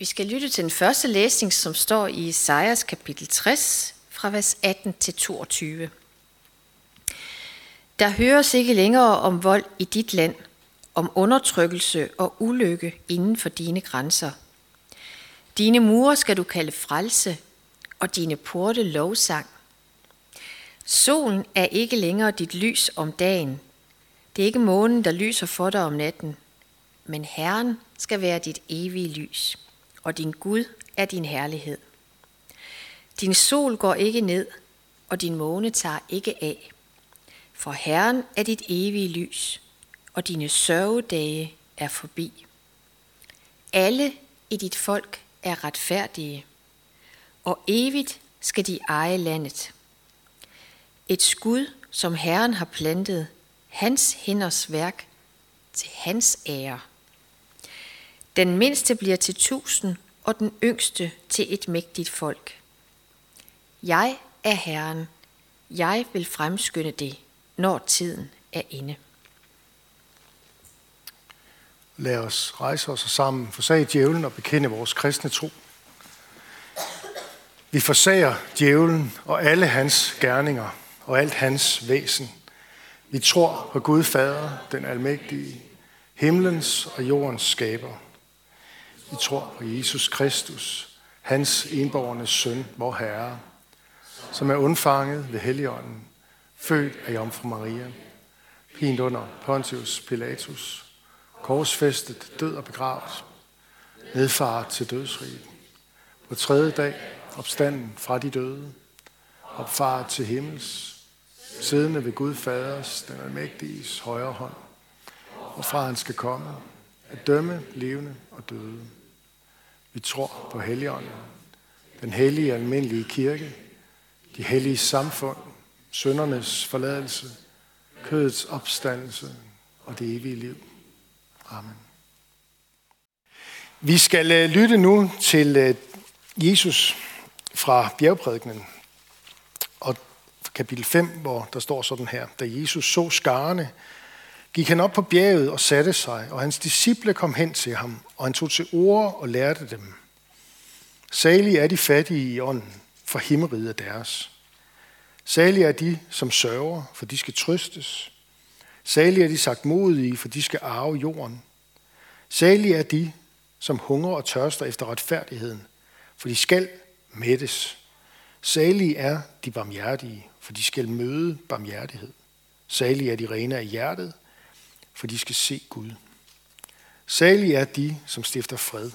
Vi skal lytte til den første læsning, som står i Isaias kapitel 60, fra vers 18 til 22. Der høres ikke længere om vold i dit land, om undertrykkelse og ulykke inden for dine grænser. Dine mure skal du kalde frelse, og dine porte lovsang. Solen er ikke længere dit lys om dagen. Det er ikke månen, der lyser for dig om natten, men Herren skal være dit evige lys og din Gud er din herlighed. Din sol går ikke ned, og din måne tager ikke af. For Herren er dit evige lys, og dine sørgedage er forbi. Alle i dit folk er retfærdige, og evigt skal de eje landet. Et skud, som Herren har plantet, hans hænders værk, til hans ære. Den mindste bliver til tusind, og den yngste til et mægtigt folk. Jeg er Herren. Jeg vil fremskynde det, når tiden er inde. Lad os rejse os sammen, forsage djævlen og bekende vores kristne tro. Vi forsager djævlen og alle hans gerninger og alt hans væsen. Vi tror på Gud Fader, den almægtige, himlens og jordens skaber i tror på Jesus Kristus, hans enborgne søn, vor Herre, som er undfanget ved Helligånden, født af Jomfru Maria, pint under Pontius Pilatus, korsfæstet, død og begravet, nedfaret til dødsriget. På tredje dag opstanden fra de døde, opfaret til himmels, siddende ved Gud Faders, den almægtiges højre hånd, og fra han skal komme, at dømme levende og døde. Vi tror på Helligånden, den hellige almindelige kirke, de hellige samfund, søndernes forladelse, kødets opstandelse og det evige liv. Amen. Vi skal øh, lytte nu til øh, Jesus fra bjergprædikenen og kapitel 5, hvor der står sådan her. Da Jesus så skarne, gik han op på bjerget og satte sig, og hans disciple kom hen til ham, og han tog til ord og lærte dem. Salige er de fattige i ånden, for himmeriget er deres. Salige er de, som sørger, for de skal trøstes. Salige er de sagt modige, for de skal arve jorden. Salige er de, som hungrer og tørster efter retfærdigheden, for de skal mættes. Salige er de barmhjertige, for de skal møde barmhjertighed. Salige er de rene af hjertet, for de skal se Gud. Salige er de, som stifter fred,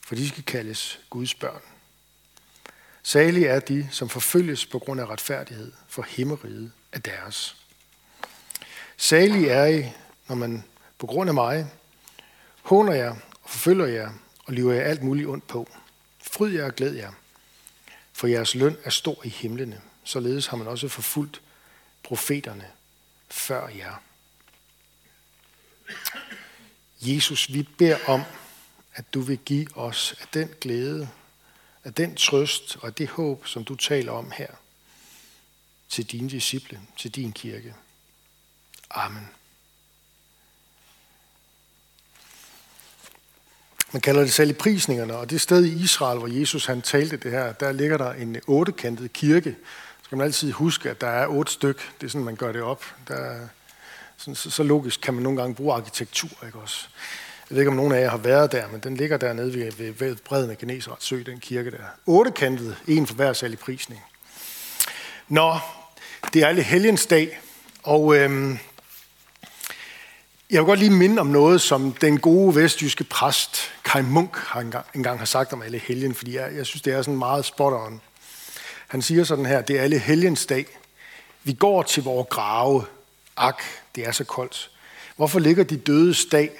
for de skal kaldes Guds børn. Salige er de, som forfølges på grund af retfærdighed, for himmeriget er deres. Salige er I, når man på grund af mig håner jer og forfølger jer og lever jer alt muligt ondt på. Fryd jer og glæd jer, for jeres løn er stor i himlene. Således har man også forfulgt profeterne før jer. Jesus, vi beder om, at du vil give os af den glæde, af den trøst og af det håb, som du taler om her, til dine disciple, til din kirke. Amen. Man kalder det selv prisningerne, og det sted i Israel, hvor Jesus han talte det her, der ligger der en ottekantet kirke. Så skal man altid huske, at der er otte styk. Det er sådan, man gør det op. Der sådan, så, så logisk kan man nogle gange bruge arkitektur, ikke også? Jeg ved ikke, om nogen af jer har været der, men den ligger dernede ved, ved, ved bredden af Geneserets Sø, den kirke der. Ottekantet, en for hver sal i prisning. Nå, det er alle helgens dag, og øhm, jeg vil godt lige minde om noget, som den gode vestjyske præst Kai Munk har engang, engang har sagt om alle helgen, fordi jeg, jeg synes, det er sådan meget spot on. Han siger sådan her, det er alle helgens dag. Vi går til vores grave. Ak, det er så koldt. Hvorfor ligger de dødes dag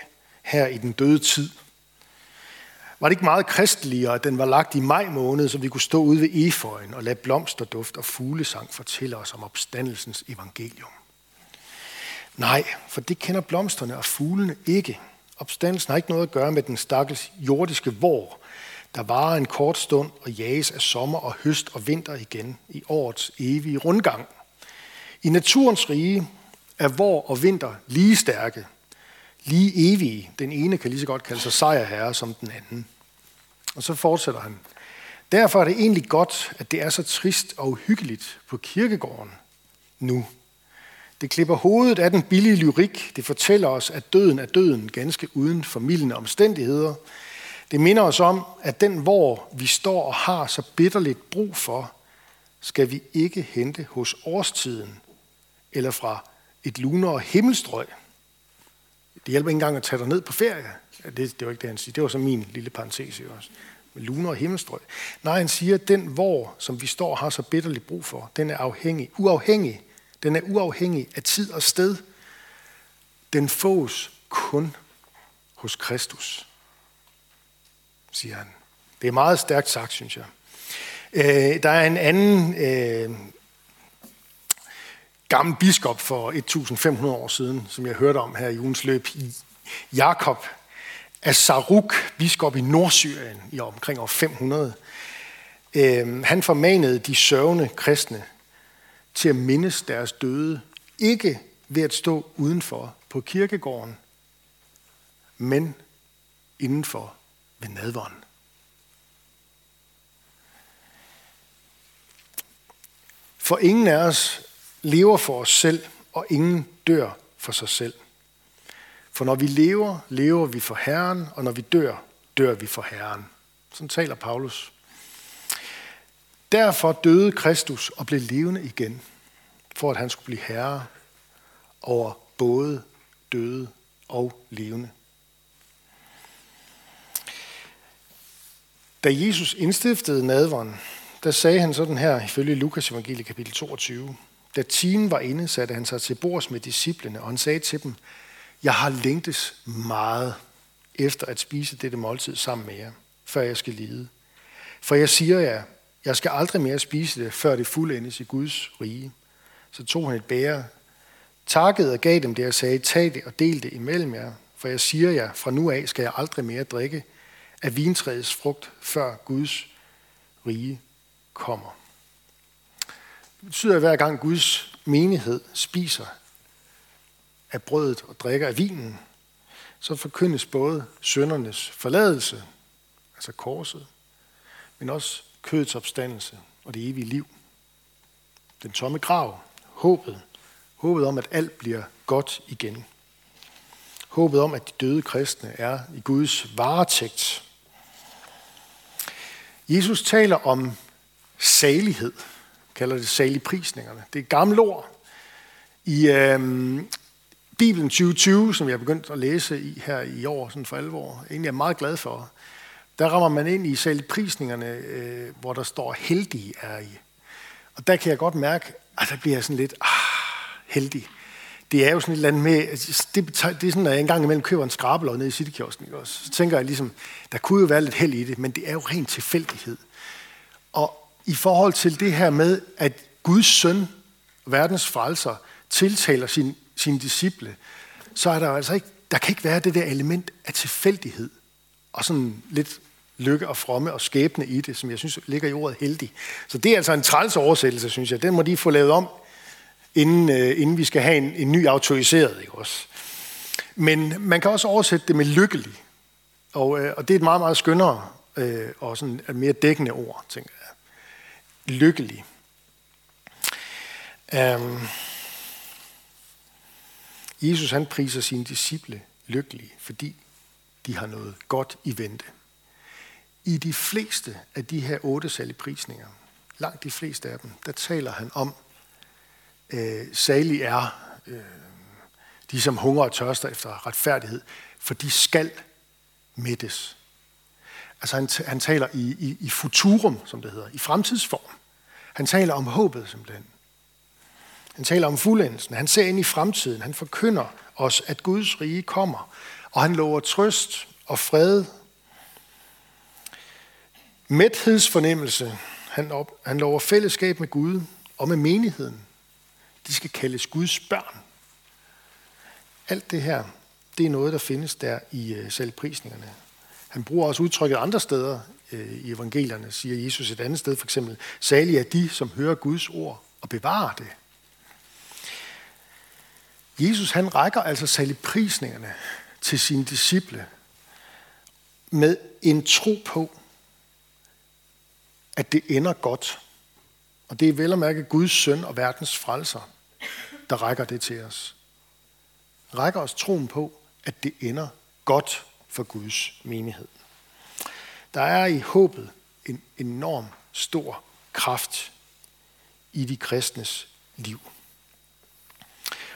her i den døde tid? Var det ikke meget kristeligere, at den var lagt i maj måned, så vi kunne stå ude ved eføjen og lade blomsterduft og fuglesang fortælle os om opstandelsens evangelium? Nej, for det kender blomsterne og fuglene ikke. Opstandelsen har ikke noget at gøre med den stakkels jordiske vor, der varer en kort stund og jages af sommer og høst og vinter igen i årets evige rundgang. I naturens rige er vår og vinter lige stærke, lige evige. Den ene kan lige så godt kalde sig sejrherre som den anden. Og så fortsætter han. Derfor er det egentlig godt, at det er så trist og uhyggeligt på kirkegården nu. Det klipper hovedet af den billige lyrik. Det fortæller os, at døden er døden ganske uden formidlende omstændigheder. Det minder os om, at den, hvor vi står og har så bitterligt brug for, skal vi ikke hente hos årstiden eller fra et lunere himmelstrøg. Det hjælper ikke engang at tage dig ned på ferie. Det, det var ikke det, han siger. Det var så min lille parentes også. Med luner og himmelstrøg. Nej, han siger, at den vor, som vi står og har så bitterligt brug for, den er afhængig, uafhængig. Den er uafhængig af tid og sted. Den fås kun hos Kristus, siger han. Det er meget stærkt sagt, synes jeg. Øh, der er en anden øh, gammel biskop for 1500 år siden, som jeg hørte om her i ugens løb, Jakob af Saruk, biskop i Nordsyrien i omkring år 500. Øh, han formanede de sørgende kristne til at mindes deres døde, ikke ved at stå udenfor på kirkegården, men indenfor ved nadvånden. For ingen af os lever for os selv, og ingen dør for sig selv. For når vi lever, lever vi for Herren, og når vi dør, dør vi for Herren. Sådan taler Paulus. Derfor døde Kristus og blev levende igen, for at han skulle blive herre over både døde og levende. Da Jesus indstiftede nadveren, der sagde han sådan her, ifølge Lukas evangelie kapitel 22. Da timen var inde, satte han sig til bords med disciplene, og han sagde til dem, jeg har længtes meget efter at spise dette måltid sammen med jer, før jeg skal lide. For jeg siger jer, jeg skal aldrig mere spise det, før det fuldendes i Guds rige. Så tog han et bære, takkede og gav dem det og sagde, tag det og del det imellem jer. For jeg siger jer, fra nu af skal jeg aldrig mere drikke af vintræets frugt, før Guds rige kommer. Betyder, at hver gang Guds menighed spiser af brødet og drikker af vinen, så forkyndes både søndernes forladelse, altså korset, men også kødets opstandelse og det evige liv. Den tomme grav, håbet, håbet om, at alt bliver godt igen. Håbet om, at de døde kristne er i Guds varetægt. Jesus taler om salighed, kalder det saligprisningerne. Det er gamle ord. I øh, Bibelen 2020, som jeg er begyndt at læse i her i år, sådan for alvor, egentlig er meget glad for, der rammer man ind i saligprisningerne, øh, hvor der står, heldige er I. Og der kan jeg godt mærke, at der bliver sådan lidt, ah, heldig. Det er jo sådan et eller andet med, det, det er sådan, at jeg engang imellem køber en skrabelov nede i Citykiosken, så tænker jeg ligesom, der kunne jo være lidt held i det, men det er jo ren tilfældighed. I forhold til det her med, at Guds søn, verdens frelser, tiltaler sin, sin disciple, så er der altså ikke, der kan ikke være det der element af tilfældighed og sådan lidt lykke og fromme og skæbne i det, som jeg synes ligger i ordet heldig. Så det er altså en træls oversættelse, synes jeg. Den må de få lavet om, inden, øh, inden vi skal have en, en ny autoriseret. Ikke også? Men man kan også oversætte det med lykkelig. Og, øh, og det er et meget, meget skønnere øh, og sådan et mere dækkende ord, tænker jeg. Lykkelig. Um, Jesus han priser sine disciple lykkelige, fordi de har noget godt i vente. I de fleste af de her otte saligprisninger, langt de fleste af dem, der taler han om, øh, salig er øh, de, som hungrer og tørster efter retfærdighed, for de skal mættes. Altså han, han taler i, i, i futurum, som det hedder, i fremtidsform. Han taler om håbet simpelthen. Han taler om fuldendelsen. Han ser ind i fremtiden. Han forkynder os, at Guds rige kommer. Og han lover trøst og fred. Mæthedsfornemmelse. Han, op, han lover fællesskab med Gud og med menigheden. De skal kaldes Guds børn. Alt det her, det er noget, der findes der i øh, selvprisningerne. Han bruger også udtrykket andre steder øh, i evangelierne, siger Jesus et andet sted, for eksempel, salige er de, som hører Guds ord og bevarer det. Jesus han rækker altså saligprisningerne til sine disciple med en tro på, at det ender godt. Og det er vel at mærke Guds søn og verdens frelser, der rækker det til os. Rækker os troen på, at det ender godt for Guds menighed. Der er i håbet en enorm stor kraft i de kristnes liv.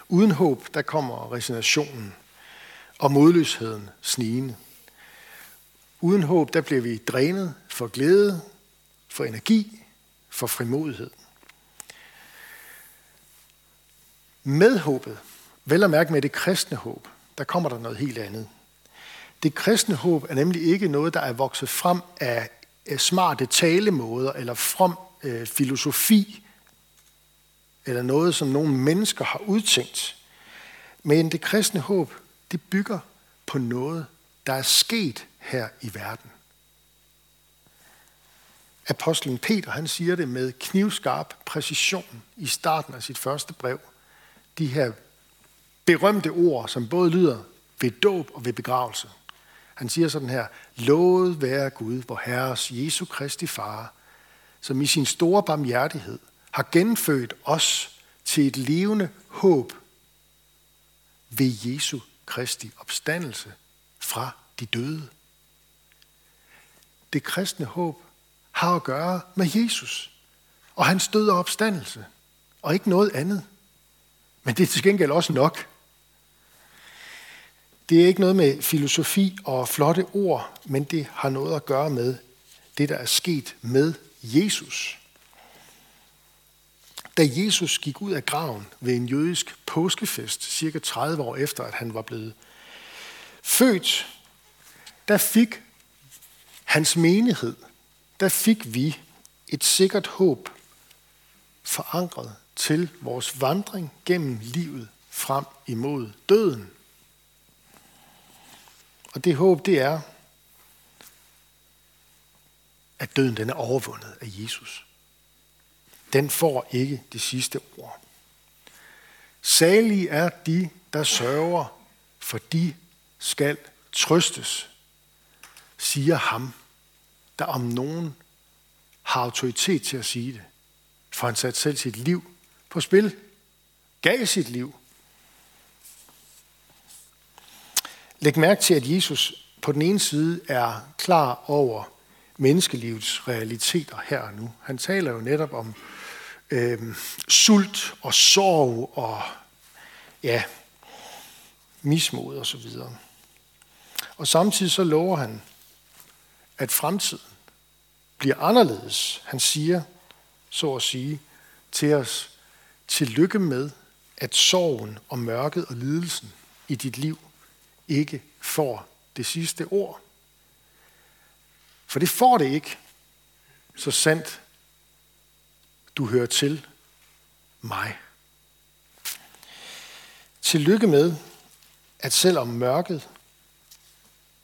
Uden håb, der kommer resignationen og modløsheden snigende. Uden håb, der bliver vi drænet for glæde, for energi, for frimodighed. Med håbet, vel at mærke med det kristne håb, der kommer der noget helt andet. Det kristne håb er nemlig ikke noget, der er vokset frem af smarte talemåder eller from øh, filosofi, eller noget, som nogle mennesker har udtænkt. Men det kristne håb, det bygger på noget, der er sket her i verden. Apostlen Peter, han siger det med knivskarp præcision i starten af sit første brev. De her berømte ord, som både lyder ved dåb og ved begravelse. Han siger sådan her, lovet være Gud, vor Herres Jesu Kristi Far, som i sin store barmhjertighed har genfødt os til et levende håb ved Jesu Kristi opstandelse fra de døde. Det kristne håb har at gøre med Jesus og hans død og opstandelse, og ikke noget andet. Men det er til gengæld også nok. Det er ikke noget med filosofi og flotte ord, men det har noget at gøre med det, der er sket med Jesus. Da Jesus gik ud af graven ved en jødisk påskefest, cirka 30 år efter, at han var blevet født, der fik hans menighed, der fik vi et sikkert håb forankret til vores vandring gennem livet frem imod døden. Og det håb, det er, at døden den er overvundet af Jesus. Den får ikke det sidste ord. Salige er de, der sørger, for de skal trøstes, siger ham, der om nogen har autoritet til at sige det. For han satte selv sit liv på spil, gav sit liv. Læg mærke til, at Jesus på den ene side er klar over menneskelivets realiteter her og nu. Han taler jo netop om øh, sult og sorg og ja, mismod og så videre. Og samtidig så lover han, at fremtiden bliver anderledes. Han siger, så at sige, til os, tillykke med, at sorgen og mørket og lidelsen i dit liv ikke får det sidste ord. For det får det ikke, så sandt du hører til mig. Tillykke med, at selvom mørket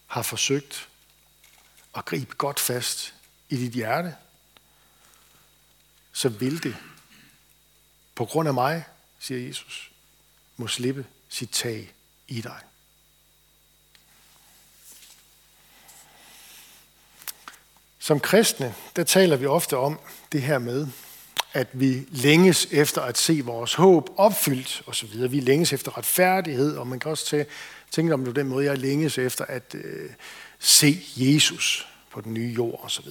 har forsøgt at gribe godt fast i dit hjerte, så vil det på grund af mig, siger Jesus, må slippe sit tag i dig. Som kristne, der taler vi ofte om det her med, at vi længes efter at se vores håb opfyldt osv. Vi længes efter retfærdighed, og man kan også tænke om det på den måde, jeg længes efter at øh, se Jesus på den nye jord osv.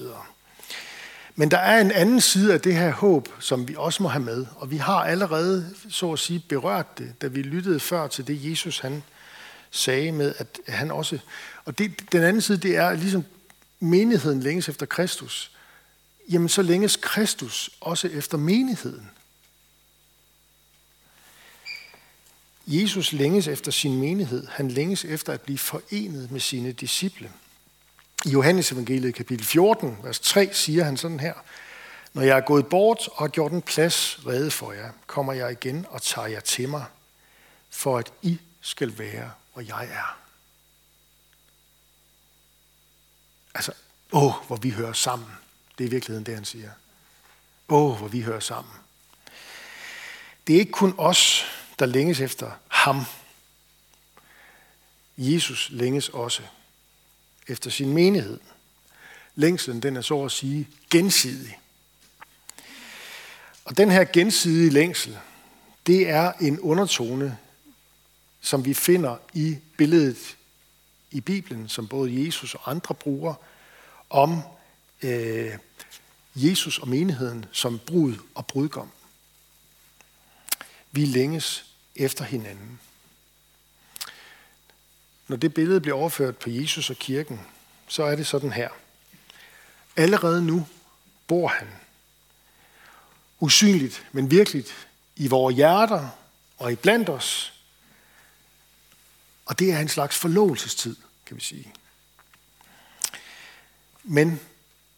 Men der er en anden side af det her håb, som vi også må have med, og vi har allerede, så at sige, berørt det, da vi lyttede før til det, Jesus han sagde med, at han også... Og det, den anden side, det er ligesom menigheden længes efter Kristus, jamen så længes Kristus også efter menigheden. Jesus længes efter sin menighed. Han længes efter at blive forenet med sine disciple. I Johannes evangeliet kapitel 14, vers 3, siger han sådan her. Når jeg er gået bort og har gjort en plads rede for jer, kommer jeg igen og tager jer til mig, for at I skal være, hvor jeg er. Altså, åh, hvor vi hører sammen. Det er i virkeligheden det, han siger. Åh, hvor vi hører sammen. Det er ikke kun os, der længes efter ham. Jesus længes også efter sin menighed. længslen den er så at sige gensidig. Og den her gensidige længsel, det er en undertone, som vi finder i billedet i Bibelen, som både Jesus og andre bruger, om øh, Jesus og menigheden som brud og brudgom. Vi længes efter hinanden. Når det billede bliver overført på Jesus og kirken, så er det sådan her. Allerede nu bor han. Usynligt, men virkeligt i vores hjerter og i blandt os. Og det er en slags forlovelsestid, kan vi sige. Men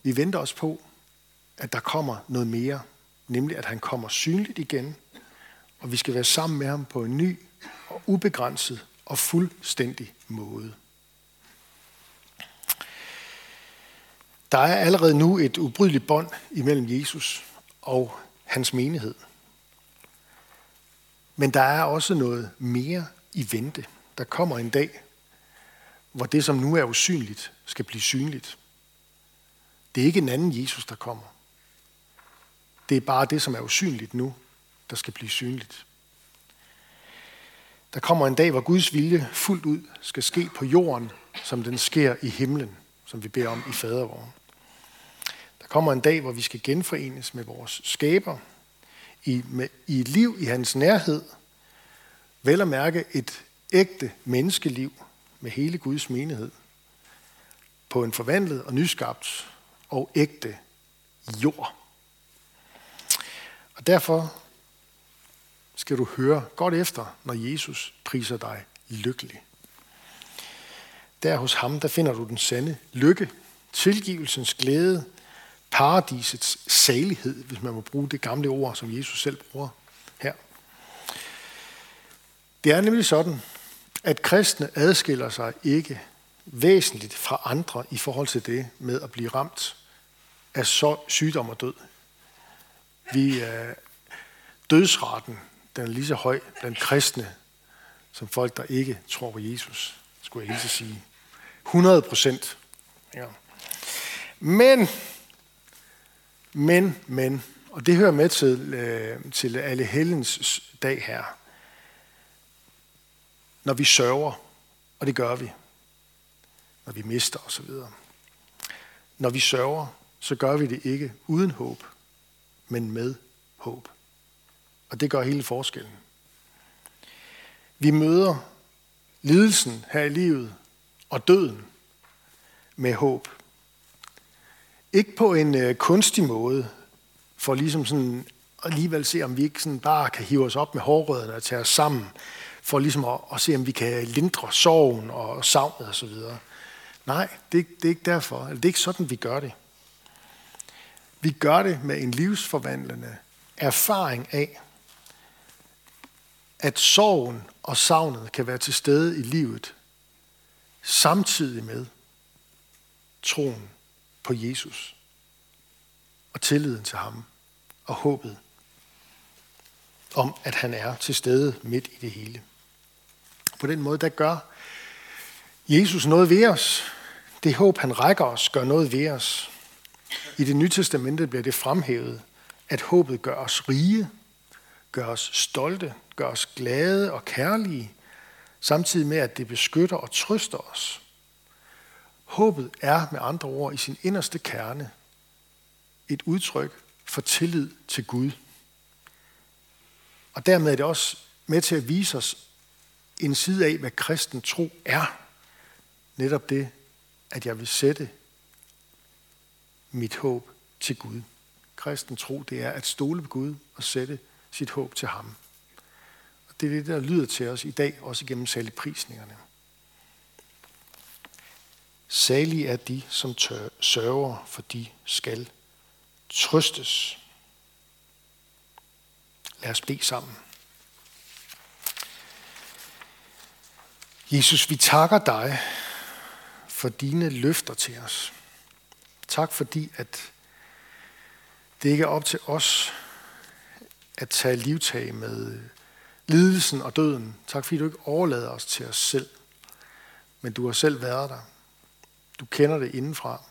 vi venter os på, at der kommer noget mere, nemlig at han kommer synligt igen, og vi skal være sammen med ham på en ny og ubegrænset og fuldstændig måde. Der er allerede nu et ubrydeligt bånd imellem Jesus og hans menighed. Men der er også noget mere i vente. Der kommer en dag, hvor det, som nu er usynligt, skal blive synligt. Det er ikke en anden Jesus, der kommer. Det er bare det, som er usynligt nu, der skal blive synligt. Der kommer en dag, hvor Guds vilje fuldt ud skal ske på jorden, som den sker i himlen, som vi beder om i fadervåren. Der kommer en dag, hvor vi skal genforenes med vores skaber i, med, i et liv i hans nærhed, vel at mærke et ægte menneskeliv med hele Guds menighed, på en forvandlet og nyskabt og ægte jord. Og derfor skal du høre godt efter, når Jesus priser dig lykkelig. Der hos ham, der finder du den sande lykke, tilgivelsens glæde, paradisets salighed, hvis man må bruge det gamle ord, som Jesus selv bruger her. Det er nemlig sådan, at kristne adskiller sig ikke væsentligt fra andre i forhold til det med at blive ramt af så sygdom og død. Vi er dødsraten, den er lige så høj blandt kristne, som folk, der ikke tror på Jesus, skulle jeg lige sige. 100 procent. Ja. Men, men, men, og det hører med til, øh, til alle helgens dag her. Når vi sørger, og det gør vi, når vi mister osv. Når vi sørger, så gør vi det ikke uden håb, men med håb. Og det gør hele forskellen. Vi møder lidelsen her i livet og døden med håb. Ikke på en øh, kunstig måde, for ligesom sådan alligevel se, om vi ikke sådan bare kan hive os op med hårrødderne og tage os sammen, for ligesom at, at se, om vi kan lindre sorgen og savnet osv. Nej, det, det er ikke derfor. Eller det er ikke sådan, vi gør det. Vi gør det med en livsforvandlende erfaring af, at sorgen og savnet kan være til stede i livet, samtidig med troen på Jesus og tilliden til ham og håbet om, at han er til stede midt i det hele. På den måde, der gør Jesus noget ved os. Det håb, han rækker os, gør noget ved os. I det nye testamente bliver det fremhævet, at håbet gør os rige, gør os stolte, gør os glade og kærlige, samtidig med, at det beskytter og trøster os. Håbet er med andre ord i sin inderste kerne et udtryk for tillid til Gud. Og dermed er det også med til at vise os en side af, hvad kristen tro er. Netop det, at jeg vil sætte mit håb til Gud. Kristen tro, det er at stole på Gud og sætte sit håb til ham. Og det er det, der lyder til os i dag, også igennem saligprisningerne. Salige er de, som tør, sørger, for de skal trøstes. Lad os bede sammen. Jesus, vi takker dig for dine løfter til os. Tak fordi, at det ikke er op til os at tage livtag med lidelsen og døden. Tak fordi du ikke overlader os til os selv, men du har selv været der. Du kender det indenfra.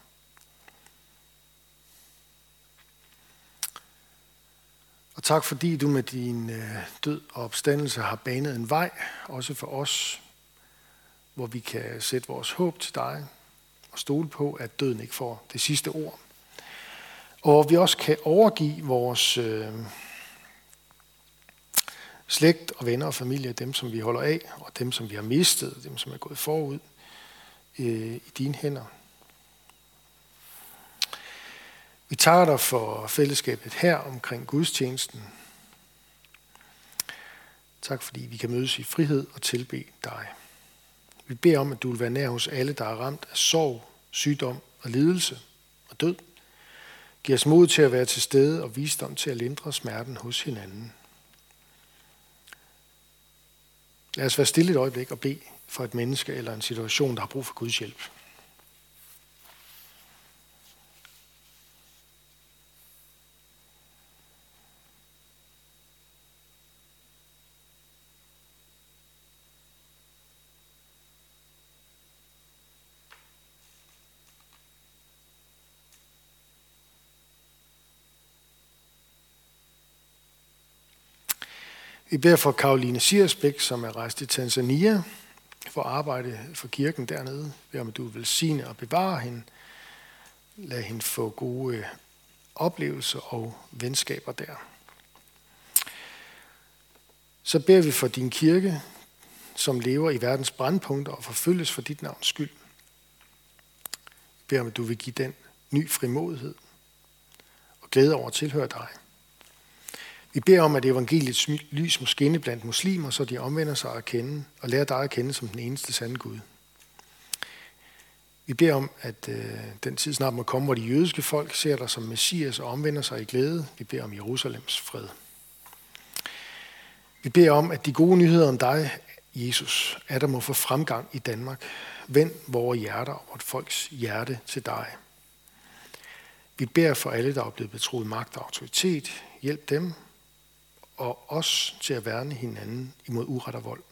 Og tak fordi du med din øh, død og opstandelse har banet en vej, også for os, hvor vi kan sætte vores håb til dig og stole på, at døden ikke får det sidste ord. Og hvor vi også kan overgive vores øh, slægt og venner og familie, dem som vi holder af, og dem som vi har mistet, dem som er gået forud, øh, i dine hænder. Vi takker dig for fællesskabet her omkring gudstjenesten. Tak fordi vi kan mødes i frihed og tilbe dig. Vi beder om, at du vil være nær hos alle, der er ramt af sorg, sygdom og lidelse og død. Giv os mod til at være til stede og visdom til at lindre smerten hos hinanden. Lad os være stille et øjeblik og bede for et menneske eller en situation, der har brug for Guds hjælp. I beder for Karoline Siersbæk, som er rejst til Tanzania for at arbejde for kirken dernede. Vi om, at du vil velsigne og bevare hende. Lad hende få gode øh, oplevelser og venskaber der. Så beder vi for din kirke, som lever i verdens brandpunkter og forfølges for dit navns skyld. Vi beder om, at du vil give den ny frimodighed og glæde over at tilhøre dig. Vi beder om, at evangeliets lys må skinne blandt muslimer, så de omvender sig at kende og lærer dig at kende som den eneste sande Gud. Vi beder om, at øh, den tid snart må komme, hvor de jødiske folk ser dig som Messias og omvender sig i glæde. Vi beder om Jerusalems fred. Vi beder om, at de gode nyheder om dig, Jesus, er der må få fremgang i Danmark. Vend vores hjerter og vort folks hjerte til dig. Vi beder for alle, der er blevet betroet magt og autoritet. Hjælp dem og os til at værne hinanden imod uret og vold.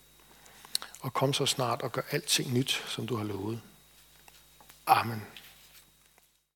Og kom så snart og gør alting nyt, som du har lovet. Amen.